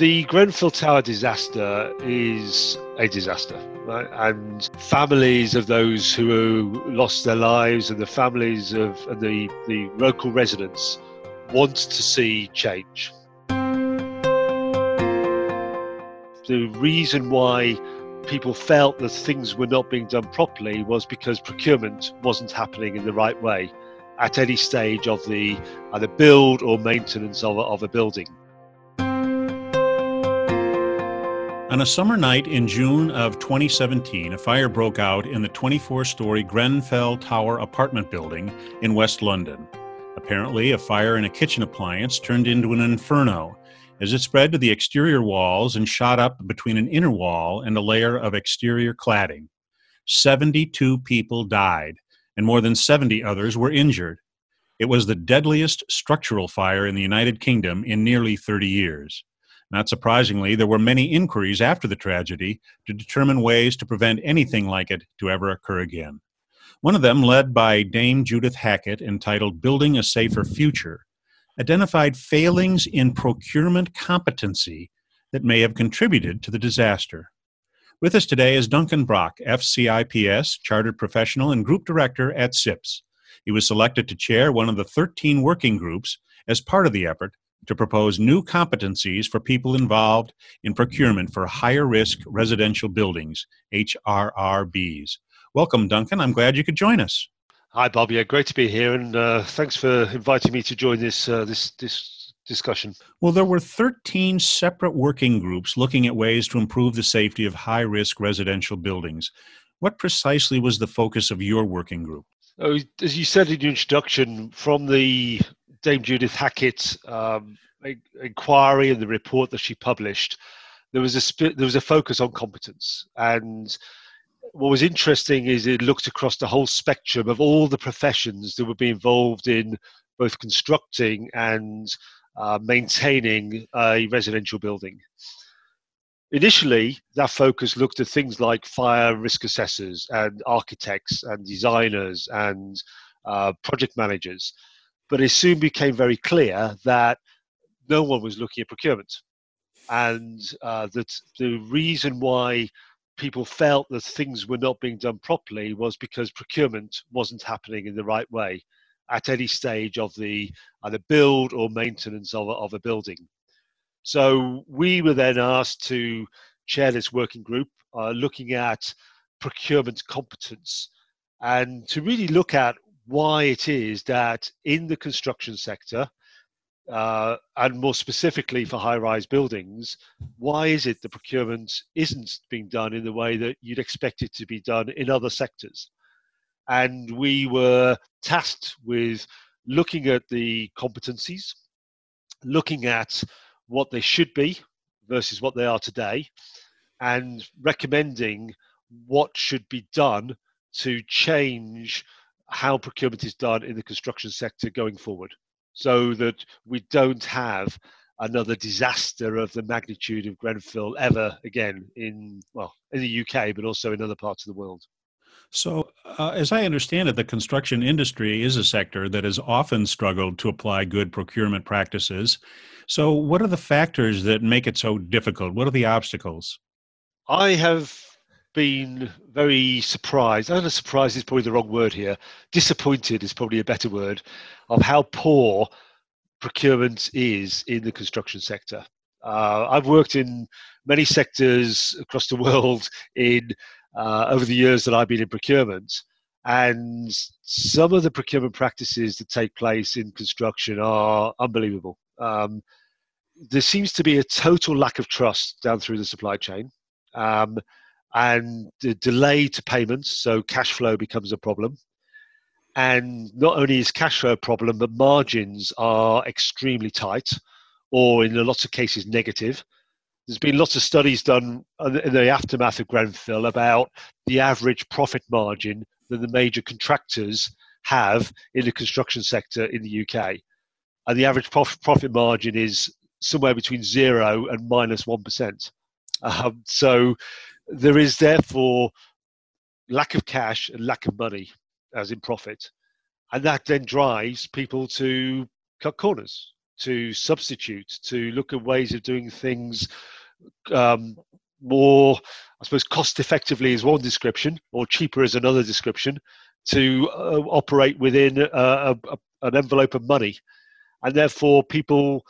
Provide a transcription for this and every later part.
The Grenfell Tower disaster is a disaster, right? And families of those who lost their lives and the families of and the, the local residents want to see change. The reason why people felt that things were not being done properly was because procurement wasn't happening in the right way at any stage of the either build or maintenance of a, of a building. On a summer night in June of 2017, a fire broke out in the 24 story Grenfell Tower apartment building in West London. Apparently, a fire in a kitchen appliance turned into an inferno as it spread to the exterior walls and shot up between an inner wall and a layer of exterior cladding. 72 people died, and more than 70 others were injured. It was the deadliest structural fire in the United Kingdom in nearly 30 years. Not surprisingly, there were many inquiries after the tragedy to determine ways to prevent anything like it to ever occur again. One of them, led by Dame Judith Hackitt, entitled Building a Safer Future, identified failings in procurement competency that may have contributed to the disaster. With us today is Duncan Brock, FCIPS, Chartered Professional and Group Director at CIPS. He was selected to chair one of the 13 working groups as part of the effort to propose new competencies for people involved in procurement for higher risk residential buildings, HRRBs. Welcome, Duncan. I'm glad you could join us. Hi, Bob. Yeah, great to be here, and uh, thanks for inviting me to join this uh, this this discussion. Well, there were 13 separate working groups looking at ways to improve the safety of high risk residential buildings. What precisely was the focus of your working group? Oh, as you said in your introduction, from the Dame Judith Hackitt um, inquiry and the report that she published, there was a there was a focus on competence. And what was interesting is it looked across the whole spectrum of all the professions that would be involved in both constructing and uh, maintaining a residential building. Initially, that focus looked at things like fire risk assessors and architects and designers and uh, project managers but it soon became very clear that no one was looking at procurement. And uh, that the reason why people felt that things were not being done properly was because procurement wasn't happening in the right way at any stage of the either build or maintenance of a, of a building. So we were then asked to chair this working group uh, looking at procurement competence and to really look at why it is that in the construction sector, uh, and more specifically for high rise buildings, why is it the procurement isn't being done in the way that you'd expect it to be done in other sectors? And we were tasked with looking at the competencies, looking at what they should be versus what they are today, and recommending what should be done to change how procurement is done in the construction sector going forward so that we don't have another disaster of the magnitude of Grenfell ever again in well in the UK but also in other parts of the world. So, uh, as I understand it, the construction industry is a sector that has often struggled to apply good procurement practices. So, what are the factors that make it so difficult? What are the obstacles? I have been very surprised. I don't know, surprised is probably the wrong word here. Disappointed is probably a better word of how poor procurement is in the construction sector. Uh, I've worked in many sectors across the world in uh, over the years that I've been in procurement, and some of the procurement practices that take place in construction are unbelievable. Um, there seems to be a total lack of trust down through the supply chain. Um, and the delay to payments, so cash flow becomes a problem. And not only is cash flow a problem, but margins are extremely tight, or in lots of cases negative. There's been lots of studies done in the aftermath of Grenfell about the average profit margin that the major contractors have in the construction sector in the UK. And the average prof- profit margin is somewhere between zero and minus 1. Um, so there is therefore lack of cash and lack of money, as in profit. And that then drives people to cut corners, to substitute, to look at ways of doing things um, more, I suppose, cost effectively is one description, or cheaper is another description, to uh, operate within a, a, an envelope of money. And therefore, people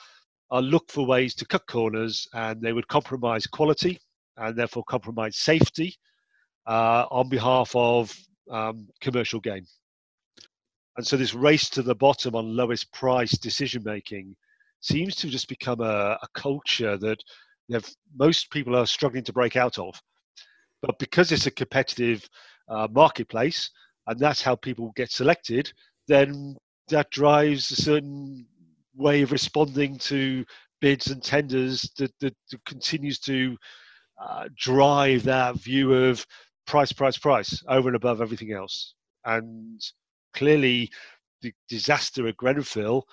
uh, look for ways to cut corners and they would compromise quality and therefore compromise safety uh, on behalf of um, commercial gain. And so, this race to the bottom on lowest price decision making seems to just become a, a culture that most people are struggling to break out of. But because it's a competitive uh, marketplace, and that's how people get selected, then that drives a certain way of responding to bids and tenders that, that, that continues to uh, drive that view of price, price, price over and above everything else. And clearly, the disaster at Grenfell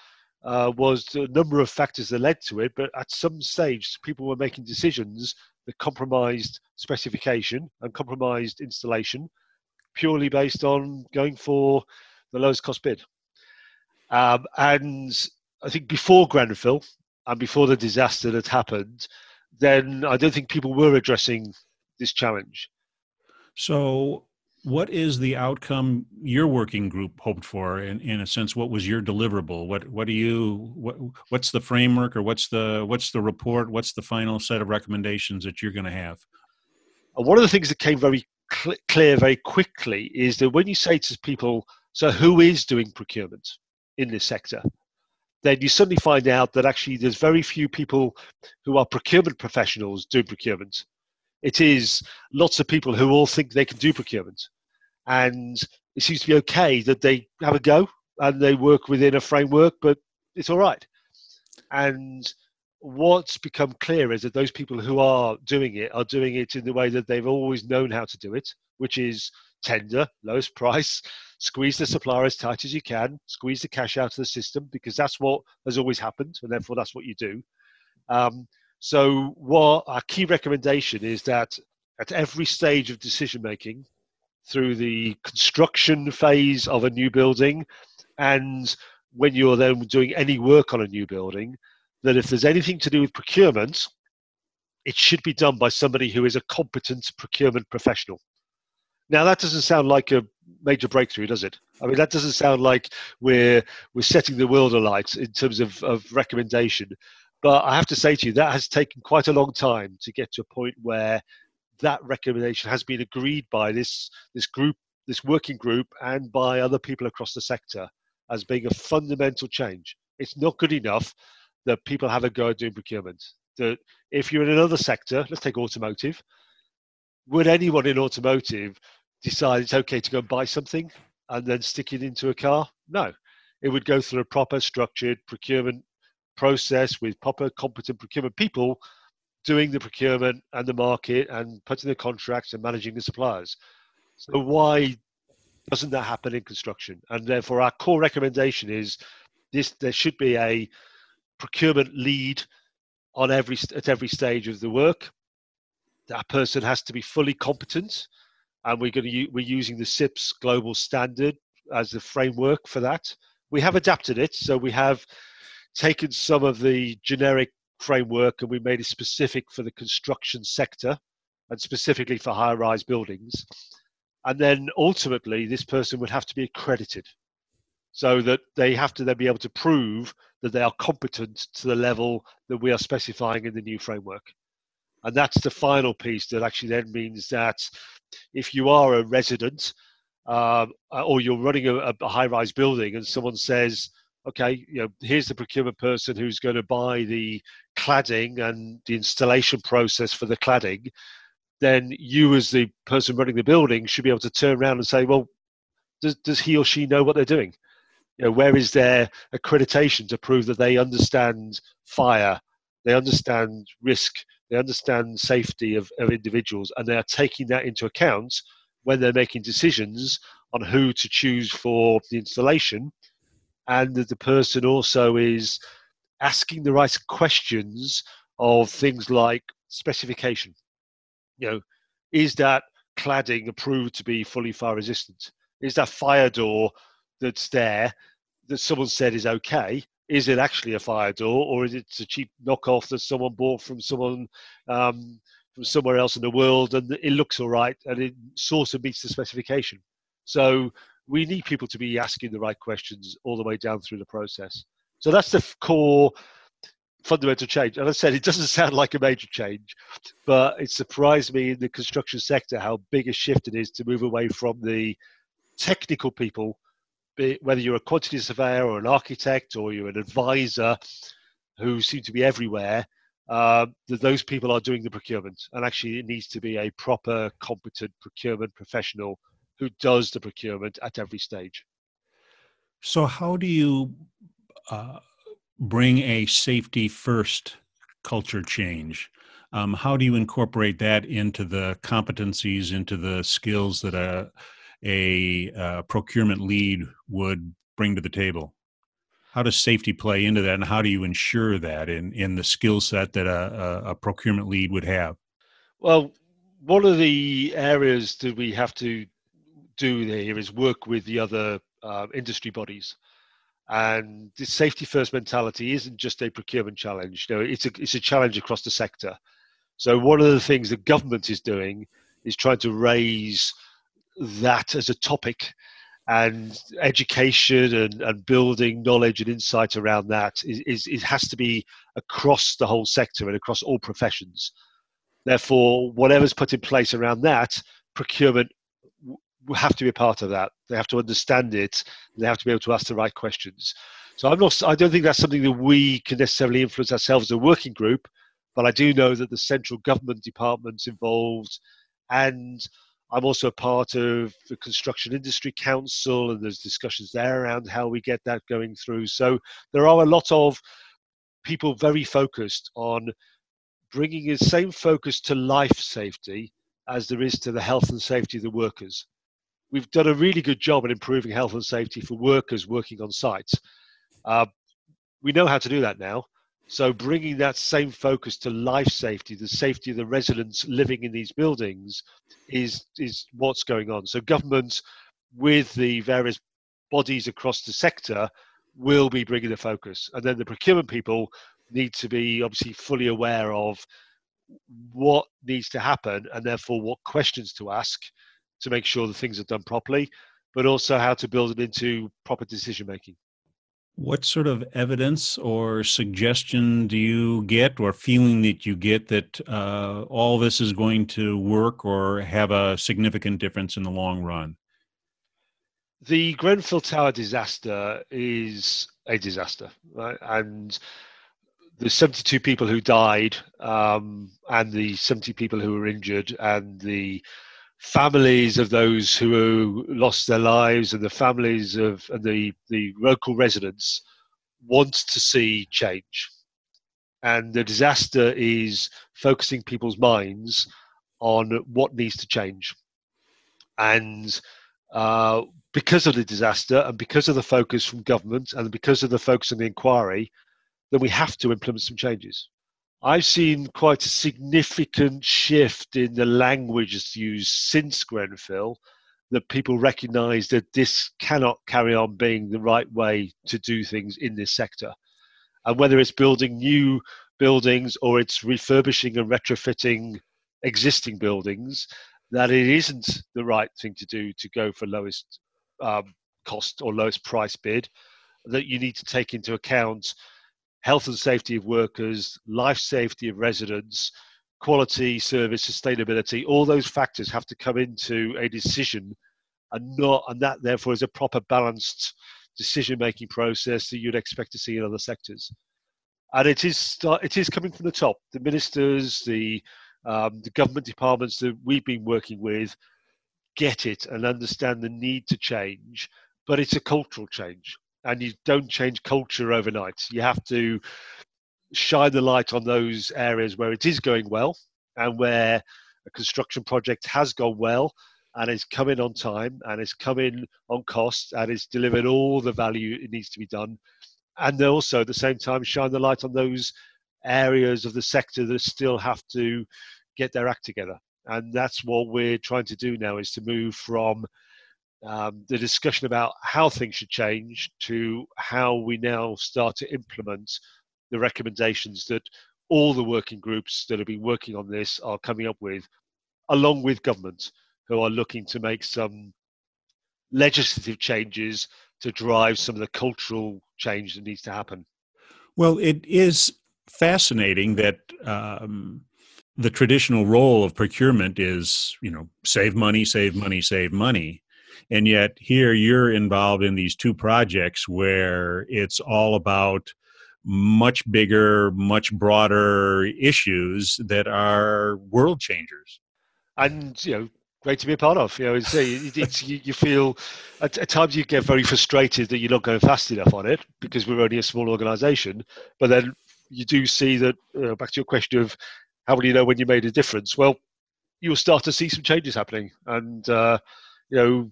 uh, was a number of factors that led to it, but at some stage, people were making decisions that compromised specification and compromised installation purely based on going for the lowest cost bid. Um, and I think before Grenfell and before the disaster that happened, then I don't think people were addressing this challenge. So, what is the outcome your working group hoped for? In, in a sense, what was your deliverable? What what do you what what's the framework or what's the what's the report? What's the final set of recommendations that you're going to have? One of the things that came very cl- clear very quickly is that when you say to people, "So who is doing procurement in this sector?" Then you suddenly find out that actually there's very few people who are procurement professionals doing procurement. It is lots of people who all think they can do procurement. And it seems to be okay that they have a go and they work within a framework, but it's all right. And what's become clear is that those people who are doing it are doing it in the way that they've always known how to do it, which is tender, lowest price, squeeze the supplier as tight as you can, squeeze the cash out of the system because that's what has always happened, and therefore that's what you do. Um, so, what our key recommendation is that at every stage of decision making, through the construction phase of a new building, and when you're then doing any work on a new building, that if there's anything to do with procurement, it should be done by somebody who is a competent procurement professional. Now that doesn't sound like a major breakthrough, does it? I mean, that doesn't sound like we're we're setting the world alight in terms of, of recommendation. But I have to say to you, that has taken quite a long time to get to a point where that recommendation has been agreed by this this group, this working group, and by other people across the sector as being a fundamental change. It's not good enough that people have a go at doing procurement. That if you're in another sector, let's take automotive, would anyone in automotive decide it's okay to go and buy something and then stick it into a car? No. It would go through a proper structured procurement process with proper competent procurement people doing the procurement and the market and putting the contracts and managing the suppliers. So why doesn't that happen in construction? And therefore our core recommendation is this there should be a procurement lead on every at every stage of the work. That person has to be fully competent and we're going to we're using the CIPS global standard as the framework for that. We have adapted it, so we have taken some of the generic framework and we made it specific for the construction sector and specifically for high-rise buildings. And then ultimately, this person would have to be accredited, so that they have to then be able to prove that they are competent to the level that we are specifying in the new framework. And that's the final piece that actually then means that if you are a resident um, or you're running a, a high-rise building and someone says, okay, you know, here's the procurement person who's going to buy the cladding and the installation process for the cladding, then you as the person running the building should be able to turn around and say, well, does, does he or she know what they're doing? You know, where is their accreditation to prove that they understand fire, they understand risk, they understand safety of, of individuals, and they are taking that into account when they're making decisions on who to choose for the installation, and that the person also is asking the right questions of things like specification. You know, is that cladding approved to be fully fire resistant? Is that fire door that's there that someone said is okay? Is it actually a fire door or is it a cheap knockoff that someone bought from someone um, from somewhere else in the world and it looks all right and it sort of meets the specification? So we need people to be asking the right questions all the way down through the process. So that's the core fundamental change. And i said it doesn't sound like a major change but it surprised me in the construction sector how big a shift it is to move away from the technical people whether you're a quantity surveyor or an architect or you're an advisor who seem to be everywhere, uh, that those people are doing the procurement. And actually, it needs to be a proper, competent procurement professional who does the procurement at every stage. So, how do you uh, bring a safety first culture change? Um, how do you incorporate that into the competencies, into the skills that a a uh, procurement lead would bring to the table? How does safety play into that, and how do you ensure that in, in the skill set that a, a, procurement lead would have? Well, one of the areas that we have to do here is work with the other uh, industry bodies. And this safety first mentality isn't just a procurement challenge. You know, it's a it's a challenge across the sector. So one of the things the government is doing is trying to raise that as a topic and education and, and building knowledge and insight around that is, is it has to be across the whole sector and across all professions. Therefore whatever's put in place around that procurement will have to be a part of that. They have to understand it. They have to be able to ask the right questions. So i'm not i don't think that's something that we can necessarily influence ourselves as a working group but i do know that the central government departments involved and I'm also part of the Construction Industry Council, and there's discussions there around how we get that going through. So there are a lot of people very focused on bringing the same focus to life safety as there is to the health and safety of the workers. We've done a really good job at improving health and safety for workers working on sites. Uh, we know how to do that now. So bringing that same focus to life safety, the safety of the residents living in these buildings, is is what's going on. So government, with the various bodies across the sector, will be bringing the focus, and then the procurement people need to be obviously fully aware of what needs to happen, and therefore what questions to ask to make sure the things are done properly, but also how to build it into proper decision making. What sort of evidence or suggestion do you get, or feeling that you get that uh, all this is going to work or have a significant difference in the long run? The Grenfell Tower disaster is a disaster, right? and the 72 people who died, um, and the 70 people who were injured, and the families of those who lost their lives and the families of and the, the local residents want to see change. And the disaster is focusing people's minds on what needs to change. And uh, because of the disaster and because of the focus from government and because of the focus on the inquiry, then we have to implement some changes. I've seen quite a significant shift in the language used since Grenfell that people recognize that this cannot carry on being the right way to do things in this sector. And whether it's building new buildings or it's refurbishing and retrofitting existing buildings, that it isn't the right thing to do to go for lowest um, cost or lowest price bid, that you need to take into account health and safety of workers, life safety of residents, quality, service, sustainability, all those factors have to come into a decision and not and that therefore is a proper balanced decision making process that you'd expect to see in other sectors. And it is it is coming from the top. The ministers, the um, the government departments that we've been working with get it and understand the need to change, but it's a cultural change and you don't change culture overnight. You have to shine the light on those areas where it is going well and where a construction project has gone well and is coming on time and is coming on cost and is delivered all the value it needs to be done. And also at the same time shine the light on those areas of the sector that still have to get their act together. And that's what we're trying to do now is to move from um, the discussion about how things should change to how we now start to implement the recommendations that all the working groups that have been working on this are coming up with, along with government, who are looking to make some legislative changes to drive some of the cultural change that needs to happen. Well, it is fascinating that um, the traditional role of procurement is, you know, save money, save money, save money. And yet here you're involved in these two projects where it's all about much bigger, much broader issues that are world changers. And, you know, great to be a part of. You know, it's, it's you, you, feel at, at, times you get very frustrated that you're not going fast enough on it because we're only a small organisation. But then you do see that uh, back to your question of how will you know when you made a difference? Well, you'll start to see some changes happening, and uh, you know,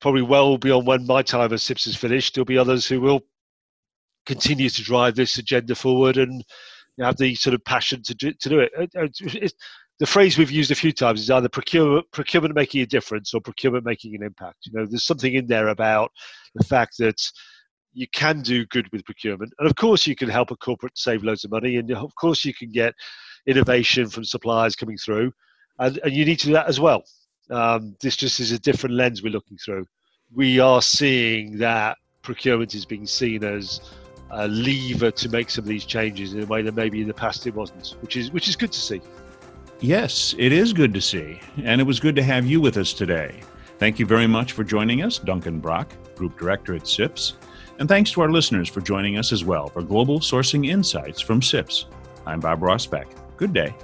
probably well beyond when my time as CIPS is finished, there'll be others who will continue to drive this agenda forward and have the sort of passion to do, to do it. Uh, it the phrase we've used a few times is either procurement, procurement making a difference or procurement making an impact. You know, there's something in there about the fact that you can do good with procurement, and of course you can help a corporate save loads of money, and of course you can get innovation from suppliers coming through, and, and you need to do that as well. Um, this just is a different lens we're looking through. We are seeing that procurement is being seen as a lever to make some of these changes in a way that maybe in the past it wasn't, which is which is good to see. Yes, it is good to see, and it was good to have you with us today. Thank you very much for joining us, Duncan Brock, Group Director at CIPS, and thanks to our listeners for joining us as well for Global Sourcing Insights from CIPS. I'm Bob Rossbeck. Good day.